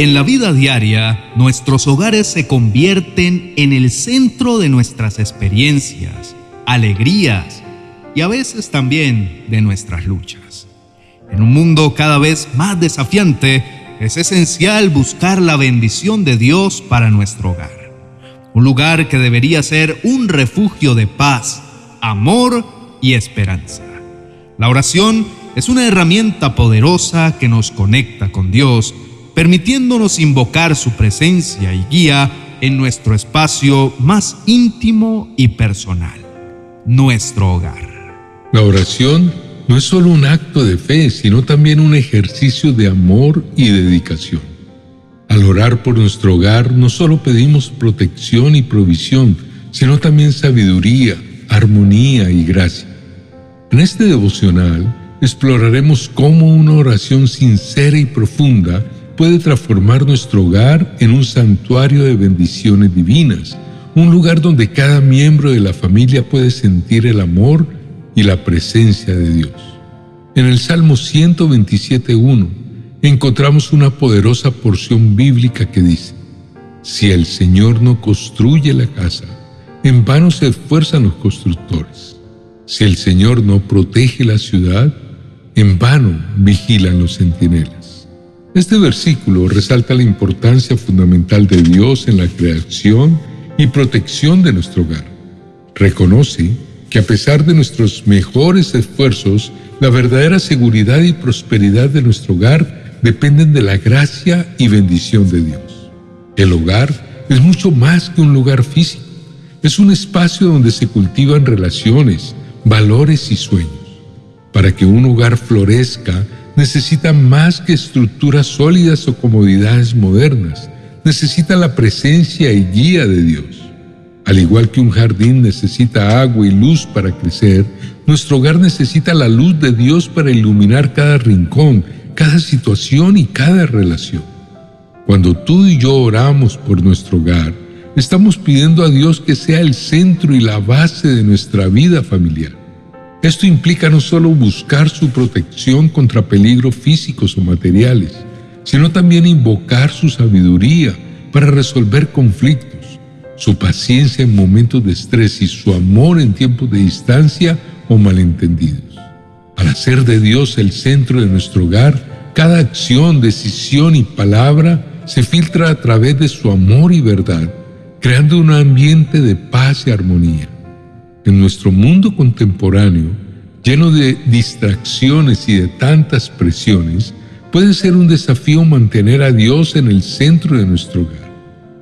En la vida diaria, nuestros hogares se convierten en el centro de nuestras experiencias, alegrías y a veces también de nuestras luchas. En un mundo cada vez más desafiante, es esencial buscar la bendición de Dios para nuestro hogar. Un lugar que debería ser un refugio de paz, amor y esperanza. La oración es una herramienta poderosa que nos conecta con Dios permitiéndonos invocar su presencia y guía en nuestro espacio más íntimo y personal, nuestro hogar. La oración no es solo un acto de fe, sino también un ejercicio de amor y dedicación. Al orar por nuestro hogar no solo pedimos protección y provisión, sino también sabiduría, armonía y gracia. En este devocional exploraremos cómo una oración sincera y profunda puede transformar nuestro hogar en un santuario de bendiciones divinas, un lugar donde cada miembro de la familia puede sentir el amor y la presencia de Dios. En el Salmo 127.1 encontramos una poderosa porción bíblica que dice, Si el Señor no construye la casa, en vano se esfuerzan los constructores. Si el Señor no protege la ciudad, en vano vigilan los centinelas. Este versículo resalta la importancia fundamental de Dios en la creación y protección de nuestro hogar. Reconoce que a pesar de nuestros mejores esfuerzos, la verdadera seguridad y prosperidad de nuestro hogar dependen de la gracia y bendición de Dios. El hogar es mucho más que un lugar físico. Es un espacio donde se cultivan relaciones, valores y sueños. Para que un hogar florezca, necesita más que estructuras sólidas o comodidades modernas. Necesita la presencia y guía de Dios. Al igual que un jardín necesita agua y luz para crecer, nuestro hogar necesita la luz de Dios para iluminar cada rincón, cada situación y cada relación. Cuando tú y yo oramos por nuestro hogar, estamos pidiendo a Dios que sea el centro y la base de nuestra vida familiar. Esto implica no solo buscar su protección contra peligros físicos o materiales, sino también invocar su sabiduría para resolver conflictos, su paciencia en momentos de estrés y su amor en tiempos de distancia o malentendidos. Al hacer de Dios el centro de nuestro hogar, cada acción, decisión y palabra se filtra a través de su amor y verdad, creando un ambiente de paz y armonía. En nuestro mundo contemporáneo, lleno de distracciones y de tantas presiones, puede ser un desafío mantener a Dios en el centro de nuestro hogar.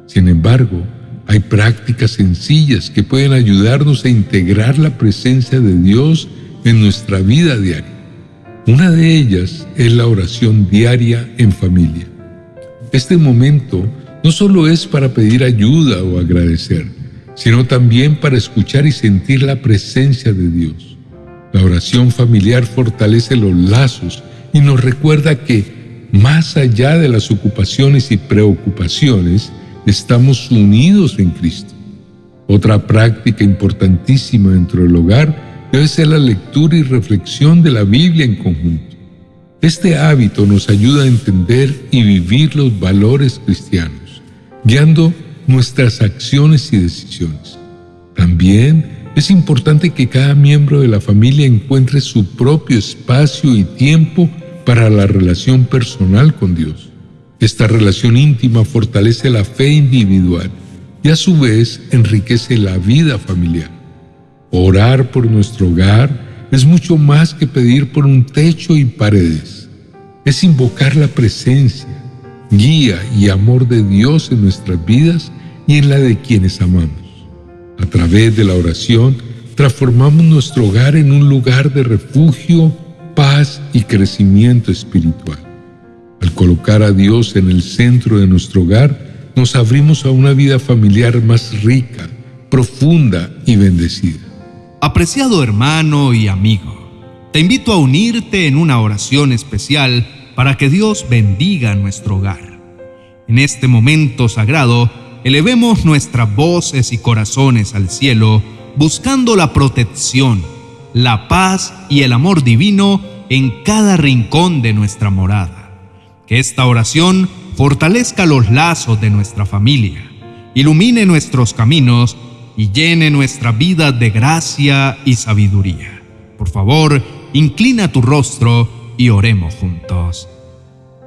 Sin embargo, hay prácticas sencillas que pueden ayudarnos a integrar la presencia de Dios en nuestra vida diaria. Una de ellas es la oración diaria en familia. Este momento no solo es para pedir ayuda o agradecer, sino también para escuchar y sentir la presencia de Dios. La oración familiar fortalece los lazos y nos recuerda que, más allá de las ocupaciones y preocupaciones, estamos unidos en Cristo. Otra práctica importantísima dentro del hogar debe ser la lectura y reflexión de la Biblia en conjunto. Este hábito nos ayuda a entender y vivir los valores cristianos, guiando nuestras acciones y decisiones. También es importante que cada miembro de la familia encuentre su propio espacio y tiempo para la relación personal con Dios. Esta relación íntima fortalece la fe individual y a su vez enriquece la vida familiar. Orar por nuestro hogar es mucho más que pedir por un techo y paredes. Es invocar la presencia, guía y amor de Dios en nuestras vidas y en la de quienes amamos. A través de la oración, transformamos nuestro hogar en un lugar de refugio, paz y crecimiento espiritual. Al colocar a Dios en el centro de nuestro hogar, nos abrimos a una vida familiar más rica, profunda y bendecida. Apreciado hermano y amigo, te invito a unirte en una oración especial para que Dios bendiga nuestro hogar. En este momento sagrado, elevemos nuestras voces y corazones al cielo, buscando la protección, la paz y el amor divino en cada rincón de nuestra morada. Que esta oración fortalezca los lazos de nuestra familia, ilumine nuestros caminos y llene nuestra vida de gracia y sabiduría. Por favor, inclina tu rostro y oremos juntos.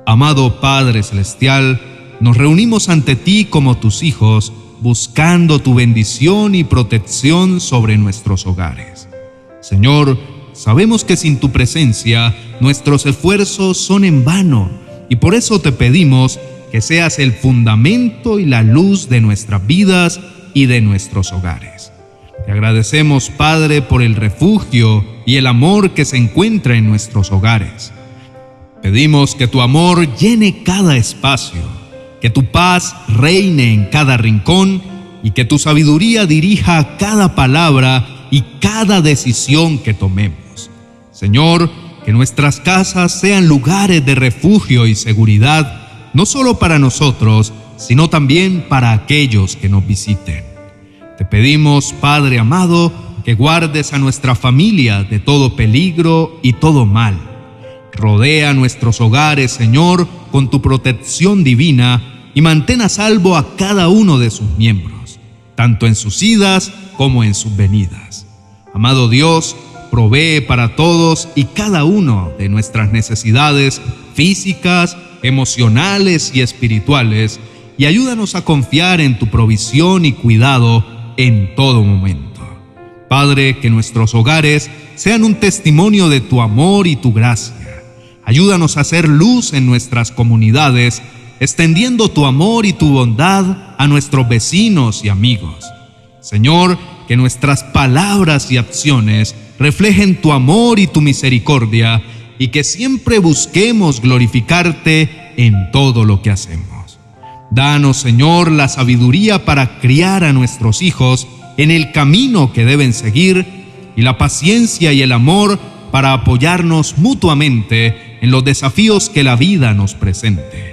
Amado Padre Celestial, nos reunimos ante ti como tus hijos, buscando tu bendición y protección sobre nuestros hogares. Señor, sabemos que sin tu presencia nuestros esfuerzos son en vano y por eso te pedimos que seas el fundamento y la luz de nuestras vidas y de nuestros hogares. Te agradecemos, Padre, por el refugio y el amor que se encuentra en nuestros hogares. Pedimos que tu amor llene cada espacio, que tu paz reine en cada rincón y que tu sabiduría dirija cada palabra y cada decisión que tomemos. Señor, que nuestras casas sean lugares de refugio y seguridad, no solo para nosotros, sino también para aquellos que nos visiten. Te pedimos, Padre amado, que guardes a nuestra familia de todo peligro y todo mal. Rodea nuestros hogares, Señor, con tu protección divina y mantén a salvo a cada uno de sus miembros, tanto en sus idas como en sus venidas. Amado Dios, provee para todos y cada uno de nuestras necesidades físicas, emocionales y espirituales, y ayúdanos a confiar en tu provisión y cuidado en todo momento. Padre, que nuestros hogares sean un testimonio de tu amor y tu gracia. Ayúdanos a hacer luz en nuestras comunidades, extendiendo tu amor y tu bondad a nuestros vecinos y amigos. Señor, que nuestras palabras y acciones reflejen tu amor y tu misericordia y que siempre busquemos glorificarte en todo lo que hacemos. Danos, Señor, la sabiduría para criar a nuestros hijos en el camino que deben seguir y la paciencia y el amor para apoyarnos mutuamente en los desafíos que la vida nos presente.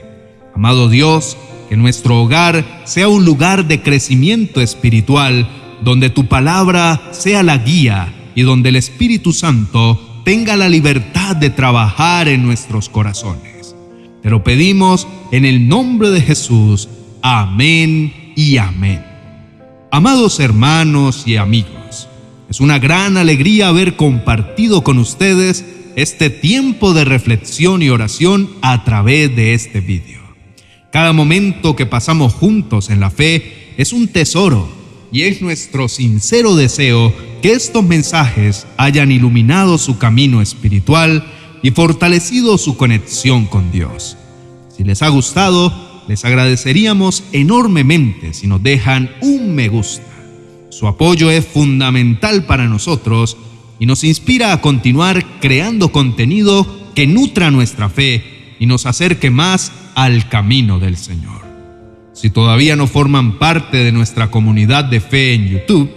Amado Dios, que nuestro hogar sea un lugar de crecimiento espiritual, donde tu palabra sea la guía y donde el Espíritu Santo tenga la libertad de trabajar en nuestros corazones. Te lo pedimos en el nombre de Jesús. Amén y amén. Amados hermanos y amigos, es una gran alegría haber compartido con ustedes este tiempo de reflexión y oración a través de este vídeo. Cada momento que pasamos juntos en la fe es un tesoro y es nuestro sincero deseo que estos mensajes hayan iluminado su camino espiritual y fortalecido su conexión con Dios. Si les ha gustado, les agradeceríamos enormemente si nos dejan un me gusta. Su apoyo es fundamental para nosotros y nos inspira a continuar creando contenido que nutra nuestra fe y nos acerque más al camino del Señor. Si todavía no forman parte de nuestra comunidad de fe en YouTube,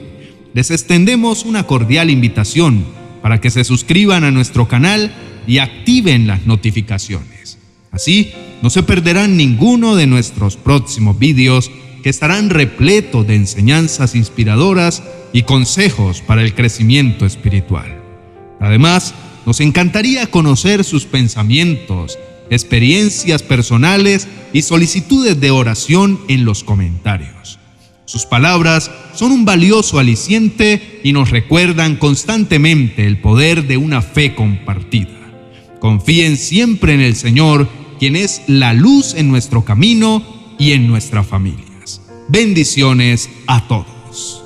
les extendemos una cordial invitación para que se suscriban a nuestro canal y activen las notificaciones. Así, no se perderán ninguno de nuestros próximos vídeos que estarán repletos de enseñanzas inspiradoras y consejos para el crecimiento espiritual. Además, nos encantaría conocer sus pensamientos, experiencias personales y solicitudes de oración en los comentarios. Sus palabras son un valioso aliciente y nos recuerdan constantemente el poder de una fe compartida. Confíen siempre en el Señor, quien es la luz en nuestro camino y en nuestras familias. Bendiciones a todos.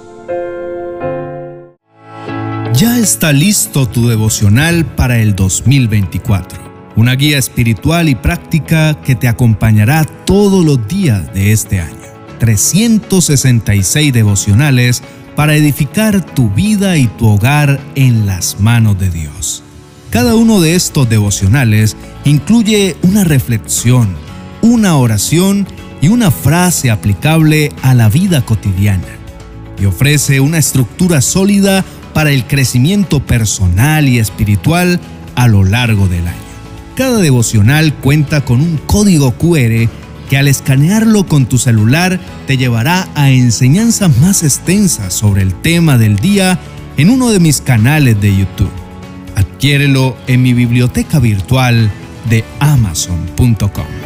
Ya está listo tu devocional para el 2024. Una guía espiritual y práctica que te acompañará todos los días de este año. 366 devocionales para edificar tu vida y tu hogar en las manos de Dios. Cada uno de estos devocionales incluye una reflexión, una oración y una frase aplicable a la vida cotidiana y ofrece una estructura sólida para el crecimiento personal y espiritual a lo largo del año. Cada devocional cuenta con un código QR que al escanearlo con tu celular te llevará a enseñanzas más extensas sobre el tema del día en uno de mis canales de YouTube. Adquiérelo en mi biblioteca virtual de amazon.com.